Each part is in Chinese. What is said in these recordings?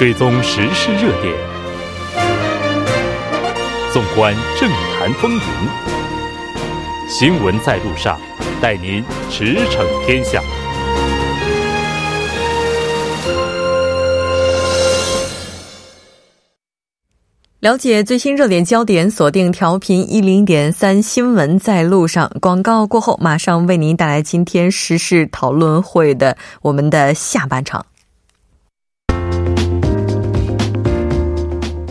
追踪时事热点，纵观政坛风云，新闻在路上，带您驰骋天下。了解最新热点焦点，锁定调频一零点三新闻在路上。广告过后，马上为您带来今天时事讨论会的我们的下半场。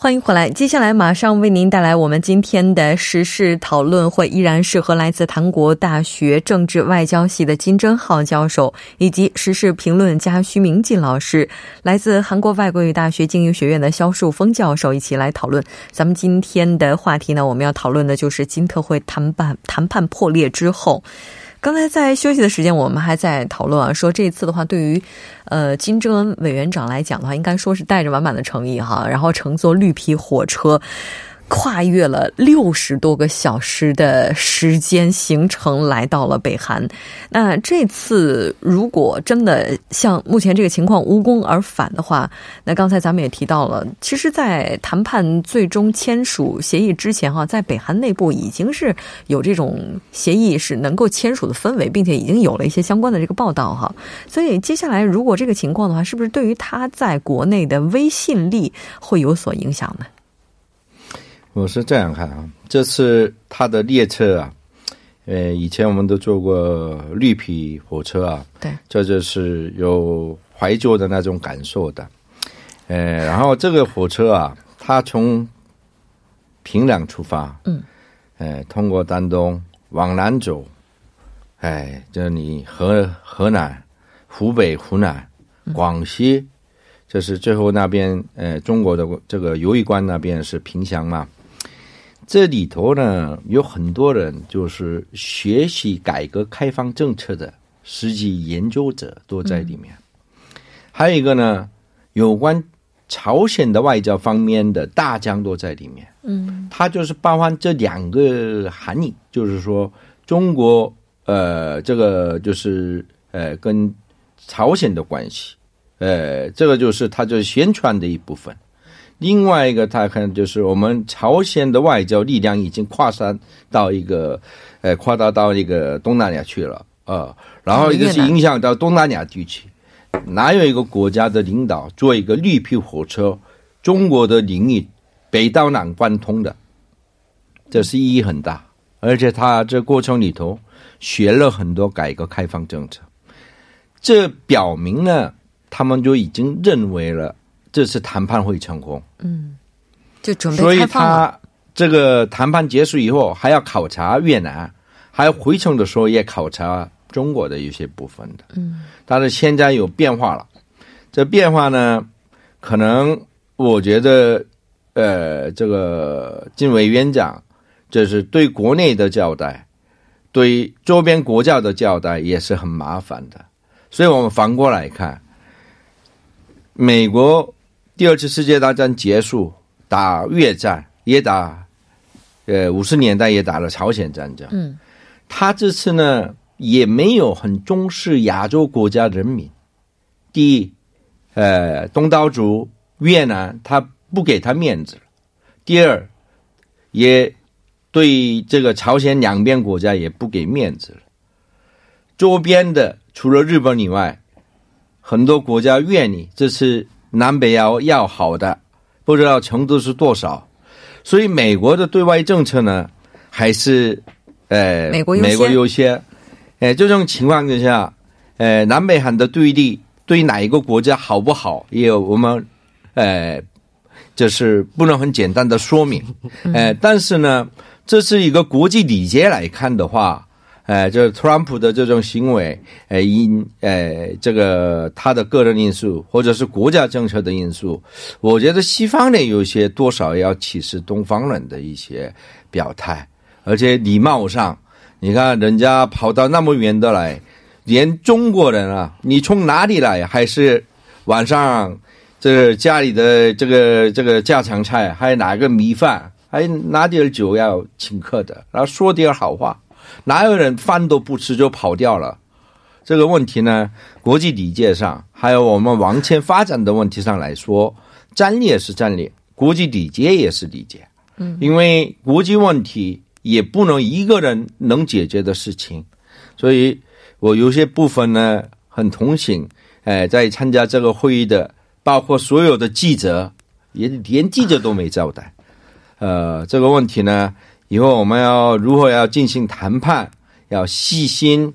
欢迎回来，接下来马上为您带来我们今天的时事讨论会，依然是和来自韩国大学政治外交系的金正浩教授，以及时事评论家徐明进老师，来自韩国外国语大学经营学院的肖树峰教授一起来讨论。咱们今天的话题呢，我们要讨论的就是金特会谈判谈判破裂之后。刚才在休息的时间，我们还在讨论啊，说这次的话，对于呃金正恩委员长来讲的话，应该说是带着满满的诚意哈，然后乘坐绿皮火车。跨越了六十多个小时的时间行程，来到了北韩。那这次如果真的像目前这个情况无功而返的话，那刚才咱们也提到了，其实，在谈判最终签署协议之前，哈，在北韩内部已经是有这种协议是能够签署的氛围，并且已经有了一些相关的这个报道，哈。所以接下来如果这个情况的话，是不是对于他在国内的威信力会有所影响呢？我是这样看啊，这次他的列车啊，呃，以前我们都坐过绿皮火车啊，对，这就是有怀旧的那种感受的，呃，然后这个火车啊，它从平壤出发，嗯，呃，通过丹东往南走，哎，这里河河南、湖北、湖南、广西，这是最后那边，呃，中国的这个鱿鱼关那边是萍乡嘛。这里头呢，有很多人就是学习改革开放政策的实际研究者都在里面。还有一个呢，有关朝鲜的外交方面的大将都在里面。嗯，它就是包含这两个含义，就是说中国呃，这个就是呃，跟朝鲜的关系，呃，这个就是它就是宣传的一部分。另外一个，他看就是我们朝鲜的外交力量已经跨山到一个，呃，扩大到一个东南亚去了啊。然后一个是影响到东南亚地区，哪有一个国家的领导做一个绿皮火车，中国的领域北到南贯通的，这是意义很大。而且他这过程里头学了很多改革开放政策，这表明呢，他们就已经认为了。这次谈判会成功，嗯，就准备所以他这个谈判结束以后，还要考察越南，还要回程的时候也考察中国的一些部分的，嗯，但是现在有变化了，这变化呢，可能我觉得，呃，这个金委员长就是对国内的交代，对周边国家的交代也是很麻烦的，所以我们反过来看，美国。第二次世界大战结束，打越战也打，呃，五十年代也打了朝鲜战争。嗯，他这次呢也没有很重视亚洲国家人民。第一，呃，东道主越南他不给他面子第二，也对这个朝鲜两边国家也不给面子了。周边的除了日本以外，很多国家愿意这次。南北要要好的，不知道程度是多少，所以美国的对外政策呢，还是呃美国美国优先。哎，这种情况之下，呃，南北韩的对立对哪一个国家好不好，也有我们呃，就是不能很简单的说明。呃，但是呢，这是一个国际礼节来看的话。哎，就是特朗普的这种行为，哎，因哎这个他的个人因素，或者是国家政策的因素，我觉得西方呢有些多少要歧视东方人的一些表态，而且礼貌上，你看人家跑到那么远的来，连中国人啊，你从哪里来？还是晚上这家里的这个这个家常菜，还拿个米饭，还拿点酒要请客的，然后说点好话，哪有人饭都不吃就跑掉了？这个问题呢，国际礼节上，还有我们往前发展的问题上来说，战略是战略，国际礼节也是礼节。嗯，因为国际问题也不能一个人能解决的事情，所以我有些部分呢很同情，哎，在参加这个会议的，包括所有的记者，也连记者都没招待。呃，这个问题呢，以后我们要如何要进行谈判，要细心。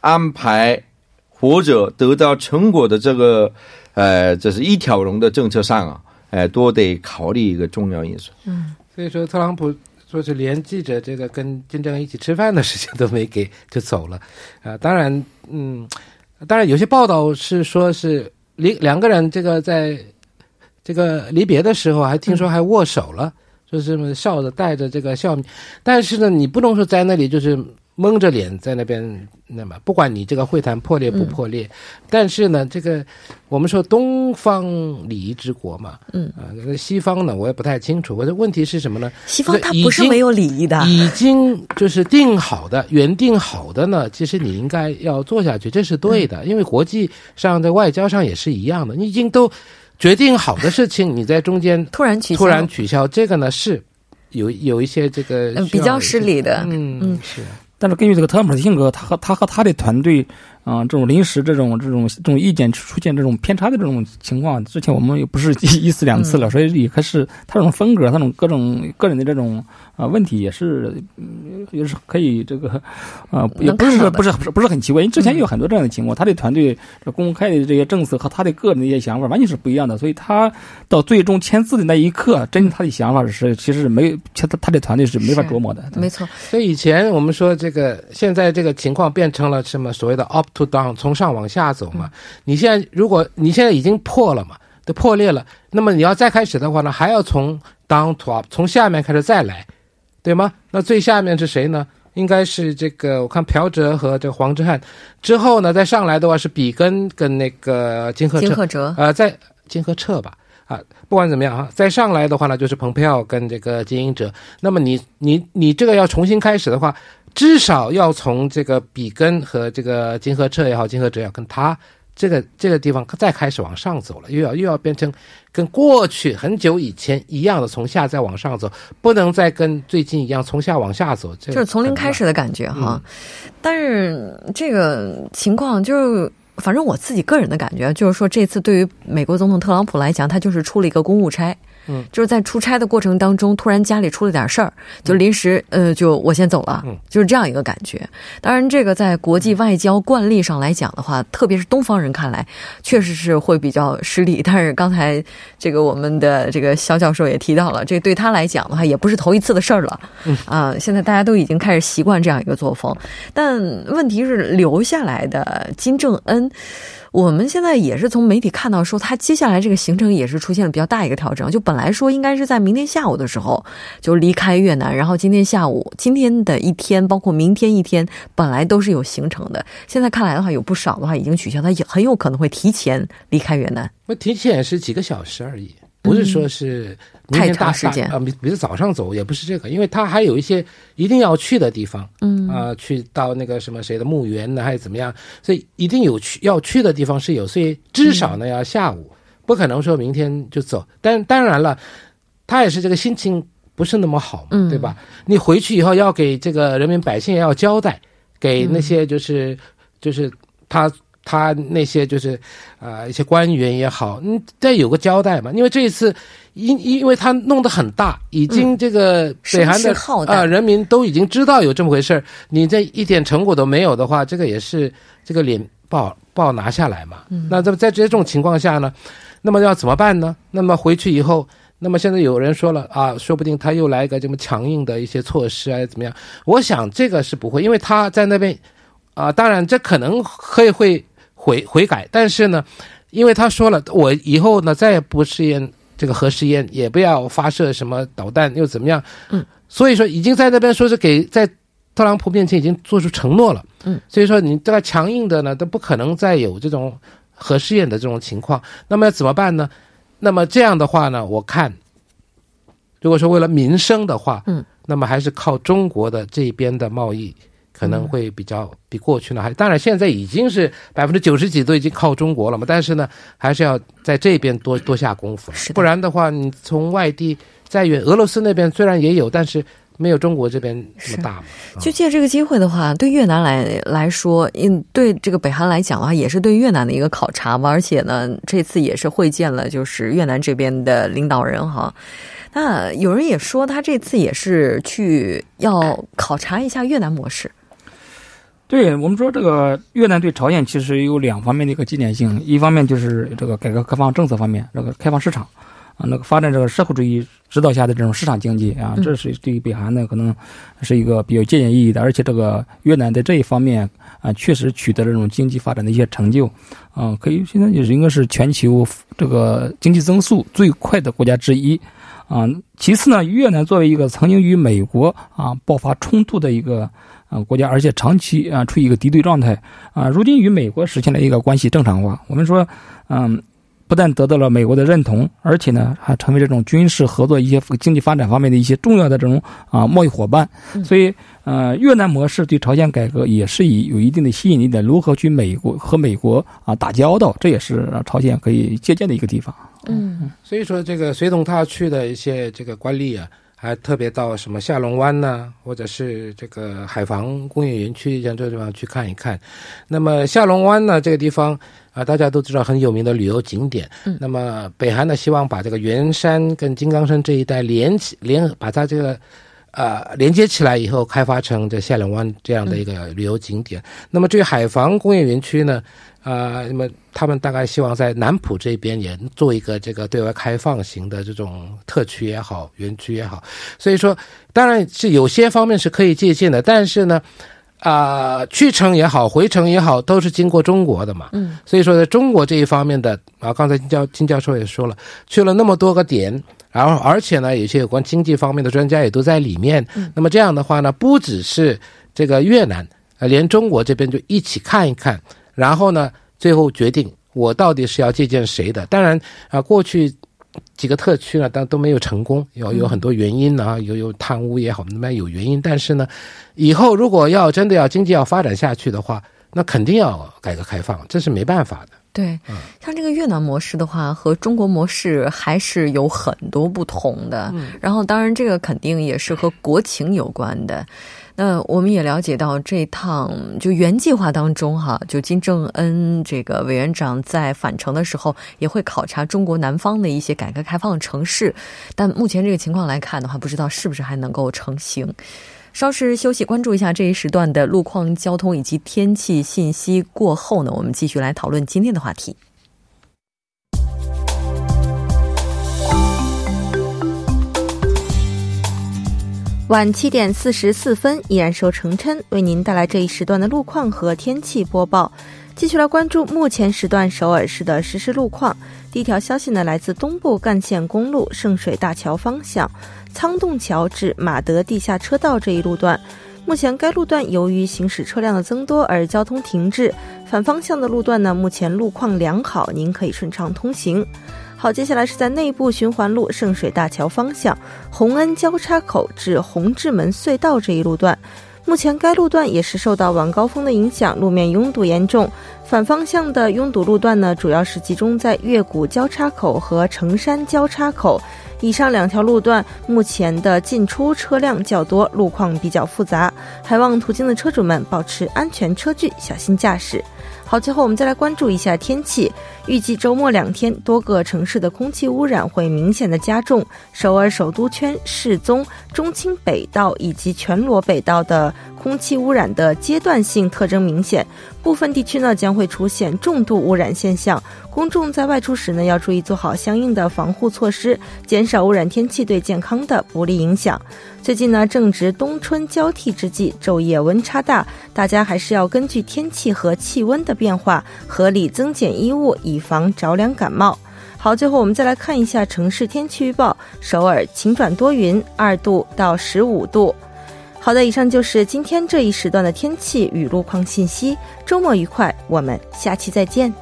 安排或者得到成果的这个，呃，这是一条龙的政策上啊，哎，都得考虑一个重要因素。嗯，所以说特朗普说是连记者这个跟金正恩一起吃饭的事情都没给就走了，啊，当然，嗯，当然有些报道是说是离两个人这个在这个离别的时候还听说还握手了，说是笑着带着这个笑，但是呢，你不能说在那里就是。蒙着脸在那边，那么不管你这个会谈破裂不破裂，但是呢，这个我们说东方礼仪之国嘛，嗯啊，西方呢我也不太清楚。我的问题是什么呢？西方它不是没有礼仪的，已经就是定好的、原定好的呢。其实你应该要做下去，这是对的。因为国际上的外交上也是一样的，你已经都决定好的事情，你在中间突然取突然取消，这个呢是有有一些这个比较失礼的，嗯嗯。是。但是根据这个特朗普的性格，他和他和他的团队，啊，这种临时这种这种这种意见出现这种偏差的这种情况，之前我们也不是一次两次了，所以也开始他这种风格，他这种各种个人的这种啊问题也是也是可以这个啊也不是说不是不是很奇怪，因为之前也有很多这样的情况，他的团队公开的这些政策和他的个人的一些想法完全是不一样的，所以他到最终签字的那一刻，真正他的想法是其实是没他他的团队是没法琢磨的，没错。所以以前我们说这。这个现在这个情况变成了什么所谓的 up to down，从上往下走嘛？你现在如果你现在已经破了嘛，都破裂了，那么你要再开始的话呢，还要从 down to up，从下面开始再来，对吗？那最下面是谁呢？应该是这个，我看朴哲和这个黄之汉之后呢，再上来的话是比根跟那个金赫金哲，呃，在金赫彻吧。啊，不管怎么样啊，再上来的话呢，就是蓬佩奥跟这个金英哲。那么你你你这个要重新开始的话，至少要从这个比根和这个金和彻也好，金和哲也好跟他这个这个地方再开始往上走了，又要又要变成跟过去很久以前一样的从下再往上走，不能再跟最近一样从下往下走，就是从零开始的感觉哈。但是这个情况就是。反正我自己个人的感觉就是说，这次对于美国总统特朗普来讲，他就是出了一个公务差。嗯，就是在出差的过程当中，突然家里出了点事儿，就临时呃，就我先走了，就是这样一个感觉。当然，这个在国际外交惯例上来讲的话，特别是东方人看来，确实是会比较失礼。但是刚才这个我们的这个肖教授也提到了，这对他来讲的话，也不是头一次的事儿了。啊，现在大家都已经开始习惯这样一个作风。但问题是，留下来的金正恩。我们现在也是从媒体看到说，他接下来这个行程也是出现了比较大一个调整。就本来说应该是在明天下午的时候就离开越南，然后今天下午、今天的一天，包括明天一天，本来都是有行程的。现在看来的话，有不少的话已经取消，他也很有可能会提前离开越南。那提前也是几个小时而已。不是说是太大时间啊，比比如早上走也不是这个，因为他还有一些一定要去的地方，嗯啊，去到那个什么谁的墓园呢，还是怎么样？所以一定有去要去的地方是有，所以至少呢要下午，不可能说明天就走。但当然了，他也是这个心情不是那么好嘛，对吧？你回去以后要给这个人民百姓要交代，给那些就是就是他。他那些就是啊，一些官员也好，嗯，再有个交代嘛。因为这一次，因因为他弄得很大，已经这个北韩的啊人民都已经知道有这么回事你这一点成果都没有的话，这个也是这个脸不好不好拿下来嘛。那这么在这种情况下呢，那么要怎么办呢？那么回去以后，那么现在有人说了啊，说不定他又来一个这么强硬的一些措施啊，怎么样？我想这个是不会，因为他在那边啊，当然这可能会会。悔悔改，但是呢，因为他说了，我以后呢再也不试验这个核试验，也不要发射什么导弹，又怎么样？嗯，所以说已经在那边说是给在特朗普面前已经做出承诺了。嗯，所以说你这个强硬的呢，都不可能再有这种核试验的这种情况。那么怎么办呢？那么这样的话呢，我看，如果说为了民生的话，嗯，那么还是靠中国的这边的贸易。可能会比较比过去呢，还当然现在已经是百分之九十几都已经靠中国了嘛，但是呢，还是要在这边多多下功夫，不然的话，你从外地再远，俄罗斯那边虽然也有，但是没有中国这边这么大嘛。就借这个机会的话，对越南来来说，嗯，对这个北韩来讲的话，也是对越南的一个考察嘛，而且呢，这次也是会见了就是越南这边的领导人哈。那有人也说，他这次也是去要考察一下越南模式。对我们说，这个越南对朝鲜其实有两方面的一个纪念性，一方面就是这个改革开放政策方面，这个开放市场，啊，那个发展这个社会主义指导下的这种市场经济啊，这是对于北韩呢可能是一个比较借鉴意义的。而且这个越南在这一方面啊，确实取得了这种经济发展的一些成就，啊，可以现在也是应该是全球这个经济增速最快的国家之一，啊，其次呢，越南作为一个曾经与美国啊爆发冲突的一个。啊，国家而且长期啊处于一个敌对状态啊，如今与美国实现了一个关系正常化。我们说，嗯，不但得到了美国的认同，而且呢还成为这种军事合作、一些经济发展方面的一些重要的这种啊贸易伙伴。所以，呃，越南模式对朝鲜改革也是以有一定的吸引力的。如何去美国和美国啊打交道，这也是朝鲜可以借鉴的一个地方。嗯，所以说这个随同他去的一些这个官吏啊。还特别到什么下龙湾呢，或者是这个海防工业园区像这地方去看一看。那么下龙湾呢，这个地方啊，大家都知道很有名的旅游景点。嗯。那么北韩呢，希望把这个元山跟金刚山这一带连起连，把它这个呃连接起来以后，开发成这下龙湾这样的一个旅游景点。那么至于海防工业园区呢？啊，那么他们大概希望在南浦这边也做一个这个对外开放型的这种特区也好，园区也好。所以说，当然是有些方面是可以借鉴的，但是呢，啊，去程也好，回程也好，都是经过中国的嘛。嗯。所以说，在中国这一方面的啊，刚才金教金教授也说了，去了那么多个点，然后而且呢，有些有关经济方面的专家也都在里面。嗯。那么这样的话呢，不只是这个越南，呃，连中国这边就一起看一看。然后呢，最后决定我到底是要借鉴谁的？当然啊，过去几个特区呢，但都没有成功，有有很多原因啊，有有贪污也好，那么有原因。但是呢，以后如果要真的要经济要发展下去的话，那肯定要改革开放，这是没办法的。对，像这个越南模式的话，和中国模式还是有很多不同的。嗯然后，当然这个肯定也是和国情有关的。那我们也了解到，这一趟就原计划当中，哈，就金正恩这个委员长在返程的时候，也会考察中国南方的一些改革开放城市。但目前这个情况来看的话，不知道是不是还能够成行。稍事休息，关注一下这一时段的路况、交通以及天气信息。过后呢，我们继续来讨论今天的话题。晚七点四十四分，依然受程琛为您带来这一时段的路况和天气播报。继续来关注目前时段首尔市的实时路况。第一条消息呢，来自东部干线公路圣水大桥方向仓洞桥至马德地下车道这一路段，目前该路段由于行驶车辆的增多而交通停滞。反方向的路段呢，目前路况良好，您可以顺畅通行。好，接下来是在内部循环路圣水大桥方向洪恩交叉口至洪志门隧道这一路段，目前该路段也是受到晚高峰的影响，路面拥堵严重。反方向的拥堵路段呢，主要是集中在月谷交叉口和城山交叉口以上两条路段，目前的进出车辆较多，路况比较复杂，还望途经的车主们保持安全车距，小心驾驶。好，最后我们再来关注一下天气。预计周末两天，多个城市的空气污染会明显的加重。首尔首都圈、世宗、中清北道以及全罗北道的空气污染的阶段性特征明显，部分地区呢将会出现重度污染现象。公众在外出时呢，要注意做好相应的防护措施，减少污染天气对健康的不利影响。最近呢，正值冬春交替之际，昼夜温差大，大家还是要根据天气和气温的变化，合理增减衣物，以防着凉感冒。好，最后我们再来看一下城市天气预报：首尔晴转多云，二度到十五度。好的，以上就是今天这一时段的天气与路况信息。周末愉快，我们下期再见。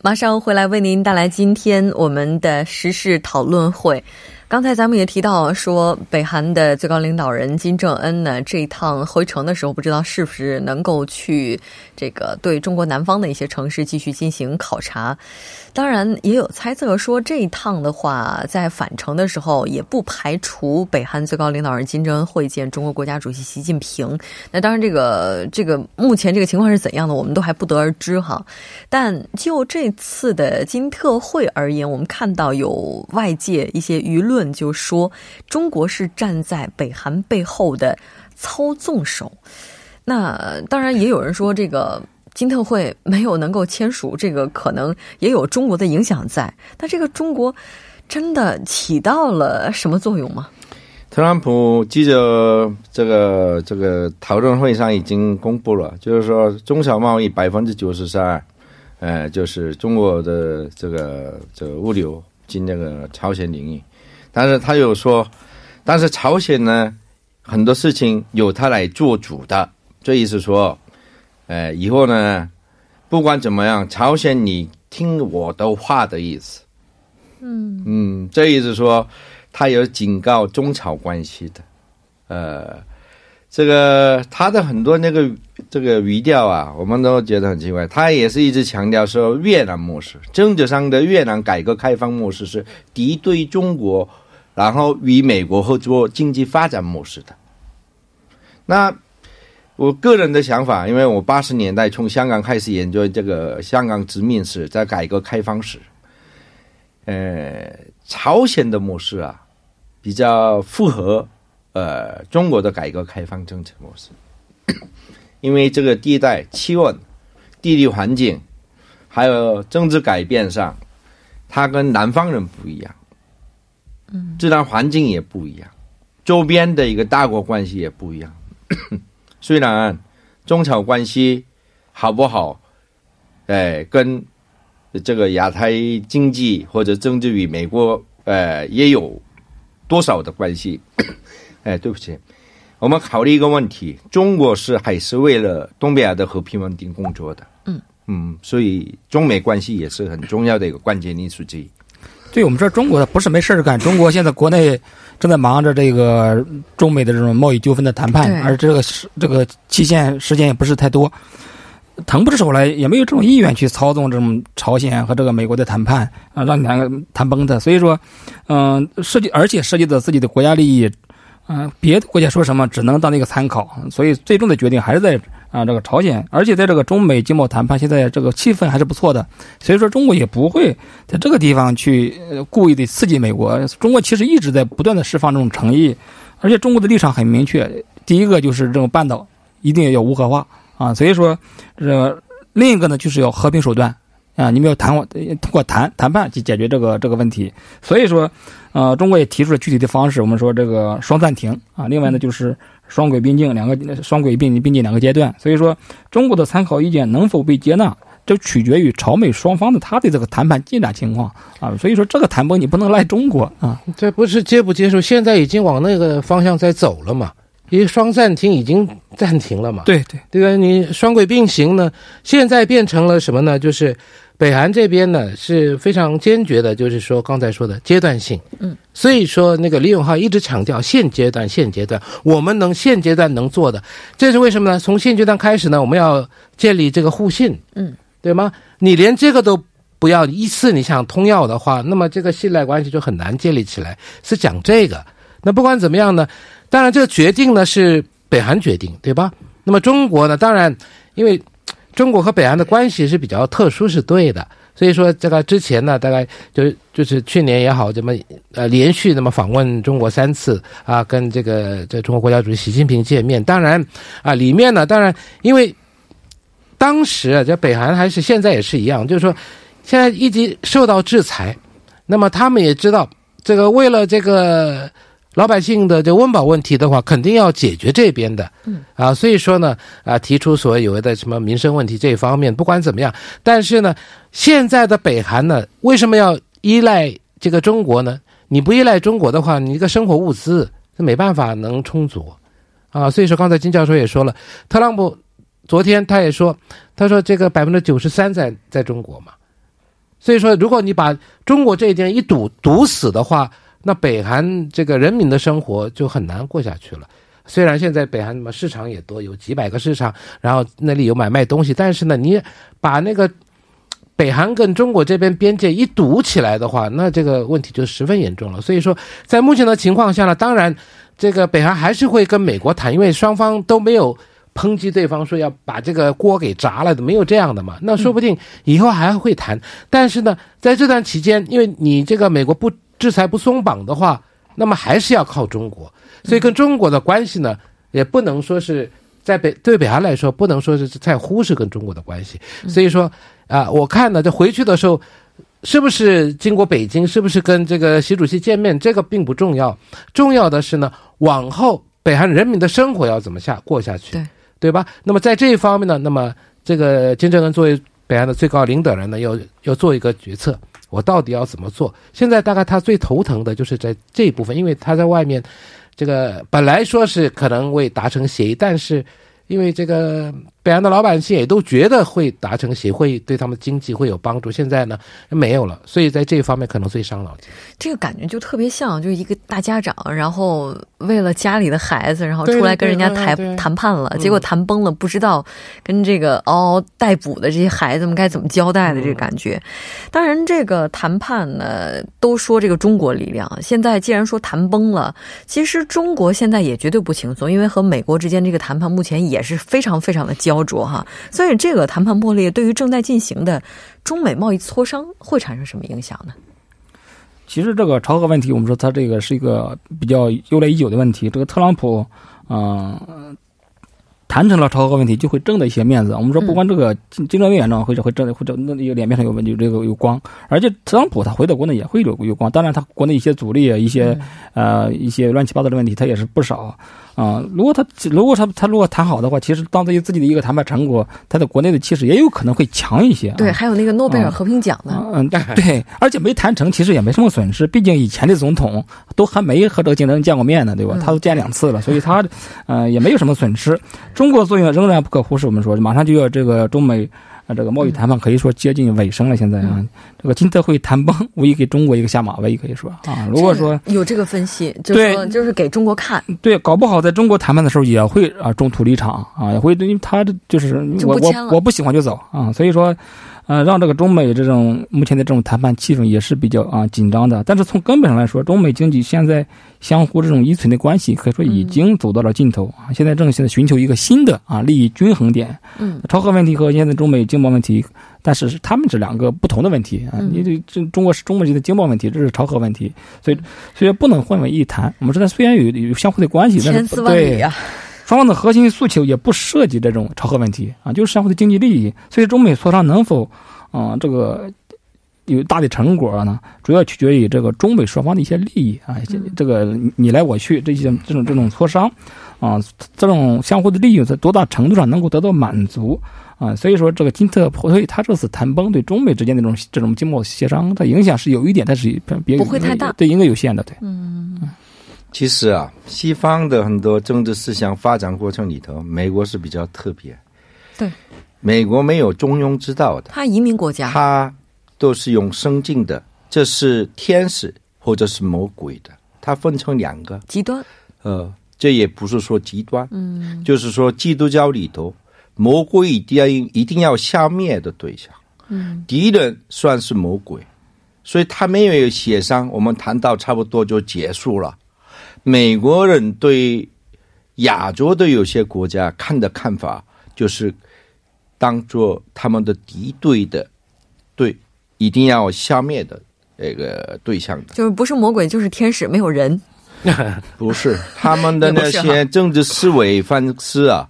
马上回来为您带来今天我们的时事讨论会。刚才咱们也提到说，北韩的最高领导人金正恩呢，这一趟回城的时候，不知道是不是能够去这个对中国南方的一些城市继续进行考察。当然，也有猜测说，这一趟的话，在返程的时候，也不排除北韩最高领导人金正恩会见中国国家主席习近平。那当然，这个这个目前这个情况是怎样的，我们都还不得而知哈。但就这次的金特会而言，我们看到有外界一些舆论就说，中国是站在北韩背后的操纵手。那当然，也有人说这个。金特会 没有能够签署，这个可能也有中国的影响在。但这个中国真的起到了什么作用吗？特朗普记者这个这个讨论会上已经公布了，就是说中小贸易百分之九十三，呃，就是中国的这个这个物流进那个朝鲜领域。但是他又说，但是朝鲜呢，很多事情由他来做主的，这意思说。哎，以后呢，不管怎么样，朝鲜你听我的话的意思。嗯嗯，这意思说，他有警告中朝关系的。呃，这个他的很多那个这个语调啊，我们都觉得很奇怪。他也是一直强调说，越南模式，政治上的越南改革开放模式是敌对中国，然后与美国合作经济发展模式的。那。我个人的想法，因为我八十年代从香港开始研究这个香港殖民史，在改革开放史，呃，朝鲜的模式啊，比较符合呃中国的改革开放政策模式，因为这个地带气温、地理环境，还有政治改变上，它跟南方人不一样，嗯，自然环境也不一样，周边的一个大国关系也不一样。虽然中朝关系好不好，哎，跟这个亚太经济或者政治与美国，呃，也有多少的关系？哎，对不起，我们考虑一个问题：中国是还是为了东北亚的和平稳定工作的？嗯嗯，所以中美关系也是很重要的一个关键因素之一。对我们说，中国的不是没事儿干，中国现在国内。正在忙着这个中美的这种贸易纠纷的谈判，而这个时这个期限时间也不是太多，腾不出手来，也没有这种意愿去操纵这种朝鲜和这个美国的谈判啊，让两个谈崩的。所以说，嗯，涉及而且涉及到自己的国家利益，嗯，别的国家说什么只能当那个参考，所以最终的决定还是在。啊，这个朝鲜，而且在这个中美经贸谈判，现在这个气氛还是不错的，所以说中国也不会在这个地方去故意的刺激美国。中国其实一直在不断的释放这种诚意，而且中国的立场很明确，第一个就是这种半岛一定要无核化啊，所以说这另一个呢就是要和平手段啊，你们要谈通过谈谈判去解决这个这个问题。所以说，呃，中国也提出了具体的方式，我们说这个双暂停啊，另外呢就是。双轨并进，两个双轨并并进两个阶段，所以说中国的参考意见能否被接纳，就取决于朝美双方的他的这个谈判进展情况啊。所以说这个谈崩你不能赖中国啊，这不是接不接受，现在已经往那个方向在走了嘛，因为双暂停已经暂停了嘛。对对，这个你双轨并行呢，现在变成了什么呢？就是。北韩这边呢是非常坚决的，就是说刚才说的阶段性，嗯，所以说那个李永浩一直强调现阶段，现阶段我们能现阶段能做的，这是为什么呢？从现阶段开始呢，我们要建立这个互信，嗯，对吗？你连这个都不要，一次你想通要的话，那么这个信赖关系就很难建立起来。是讲这个，那不管怎么样呢，当然这个决定呢是北韩决定，对吧？那么中国呢，当然因为。中国和北韩的关系是比较特殊，是对的。所以说，这个之前呢，大概就是就是去年也好，这么呃连续那么访问中国三次啊，跟这个这中国国家主席习近平见面。当然啊，里面呢，当然因为当时啊，这北韩还是现在也是一样，就是说现在一直受到制裁，那么他们也知道这个为了这个老百姓的这温饱问题的话，肯定要解决这边的，嗯啊，所以说呢，啊，提出所谓有的什么民生问题这一方面，不管怎么样，但是呢，现在的北韩呢，为什么要依赖这个中国呢？你不依赖中国的话，你一个生活物资是没办法能充足，啊，所以说刚才金教授也说了，特朗普昨天他也说，他说这个百分之九十三在在中国嘛，所以说如果你把中国这一点一堵堵死的话。那北韩这个人民的生活就很难过下去了。虽然现在北韩什么市场也多，有几百个市场，然后那里有买卖东西，但是呢，你把那个北韩跟中国这边边界一堵起来的话，那这个问题就十分严重了。所以说，在目前的情况下呢，当然这个北韩还是会跟美国谈，因为双方都没有抨击对方说要把这个锅给砸了，没有这样的嘛。那说不定以后还会谈。但是呢，在这段期间，因为你这个美国不。制裁不松绑的话，那么还是要靠中国，所以跟中国的关系呢，也不能说是在北对北韩来说，不能说是在忽视跟中国的关系。所以说啊，我看呢，这回去的时候，是不是经过北京，是不是跟这个习主席见面，这个并不重要，重要的是呢，往后北韩人民的生活要怎么下过下去，对对吧？那么在这一方面呢，那么这个金正恩作为北韩的最高领导人呢，要要做一个决策。我到底要怎么做？现在大概他最头疼的就是在这一部分，因为他在外面，这个本来说是可能会达成协议，但是。因为这个北洋的老百姓也都觉得会达成协会对他们经济会有帮助，现在呢没有了，所以在这方面可能最伤脑筋。这个感觉就特别像，就是一个大家长，然后为了家里的孩子，然后出来跟人家谈谈判了，结果谈崩了，不知道跟这个嗷嗷待哺的这些孩子们该怎么交代的这个感觉。当然，这个谈判呢，都说这个中国力量，现在既然说谈崩了，其实中国现在也绝对不轻松，因为和美国之间这个谈判目前。也是非常非常的焦灼哈，所以这个谈判破裂对于正在进行的中美贸易磋商会产生什么影响呢？其实这个朝核问题，我们说它这个是一个比较由来已久的问题。这个特朗普，嗯。谈成了朝核问题，就会挣的一些面子。我们说，不光这个金金正恩院长或者会挣会挣那个脸面上有问题，这个有光。而且特朗普他回到国内也会有有光。当然，他国内一些阻力啊，一些呃一些乱七八糟的问题，他也是不少啊。如果他如果他他如果谈好的话，其实当做自己的一个谈判成果，他在国内的气势也有可能会强一些。对，还有那个诺贝尔和平奖呢。嗯，对。而且没谈成，其实也没什么损失。毕竟以前的总统都还没和这个金正恩见过面呢，对吧？他都见两次了，所以他呃也没有什么损失。中国作用仍然不可忽视。我们说，马上就要这个中美啊，这个贸易谈判可以说接近尾声了。现在啊，这个金特会谈崩，无疑给中国一个下马威，可以说啊。如果说有这个分析，就是说就是给中国看，对，搞不好在中国谈判的时候也会啊中途离场啊，也会因为他就是我我我不喜欢就走啊，所以说。呃，让这个中美这种目前的这种谈判气氛也是比较啊紧张的。但是从根本上来说，中美经济现在相互这种依存的关系，可以说已经走到了尽头啊。现在正现在寻求一个新的啊利益均衡点。嗯，朝核问题和现在中美经贸问题，但是是他们这两个不同的问题啊。你这这中国是中美的经贸问题，这是朝核问题，所以所以不能混为一谈。我们说它虽然有有相互的关系，千丝万缕啊。双方的核心诉求也不涉及这种朝核问题啊，就是相互的经济利益。所以中美磋商能否，啊，这个有大的成果呢？主要取决于这个中美双方的一些利益啊，这个你来我去这些这种这种磋商，啊，这种相互的利益在多大程度上能够得到满足啊？所以说，这个金特普推他这次谈崩对中美之间的这种这种经贸协商的影响是有一点，但是不会太大，对，应该有限的，对，嗯。其实啊，西方的很多政治思想发展过程里头，美国是比较特别。对，美国没有中庸之道的。他移民国家，他都是用生进的，这是天使或者是魔鬼的，它分成两个极端。呃，这也不是说极端，嗯，就是说基督教里头，魔鬼一定要一定要消灭的对象，嗯，敌人算是魔鬼，所以他没有协商，我们谈到差不多就结束了。美国人对亚洲的有些国家看的看法，就是当做他们的敌对的，对，一定要消灭的那个对象的，就是不是魔鬼就是天使，没有人，不是他们的那些政治思维方式啊，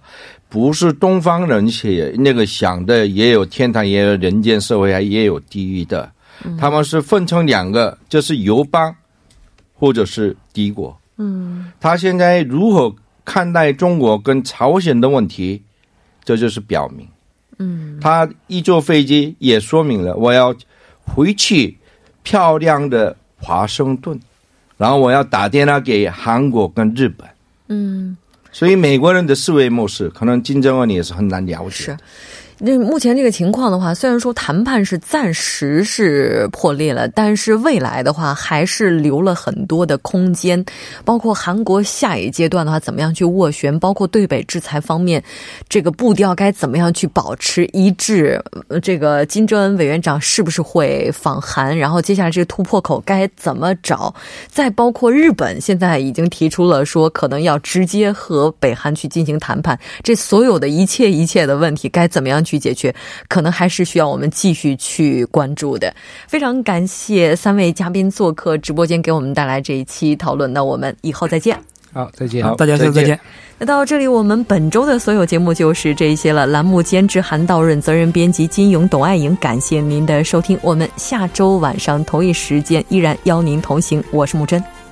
不是东方人写那个想的，也有天堂，也有人间社会，还也有地狱的，他们是分成两个，就是友邦或者是敌国。嗯，他现在如何看待中国跟朝鲜的问题，这就是表明。嗯，他一坐飞机也说明了我要回去漂亮的华盛顿，然后我要打电话给韩国跟日本。嗯，所以美国人的思维模式，可能金正恩也是很难了解。是。那目前这个情况的话，虽然说谈判是暂时是破裂了，但是未来的话还是留了很多的空间，包括韩国下一阶段的话怎么样去斡旋，包括对北制裁方面，这个步调该怎么样去保持一致？这个金正恩委员长是不是会访韩？然后接下来这个突破口该怎么找？再包括日本现在已经提出了说可能要直接和北韩去进行谈判，这所有的一切一切的问题该怎么样？去解决，可能还是需要我们继续去关注的。非常感谢三位嘉宾做客直播间，给我们带来这一期讨论。那我们以后再见。好，再见。好，大家再见。那到这里，我们本周的所有节目就是这些了。栏目监制韩道润，责任编辑金勇、董爱颖。感谢您的收听，我们下周晚上同一时间依然邀您同行。我是木真。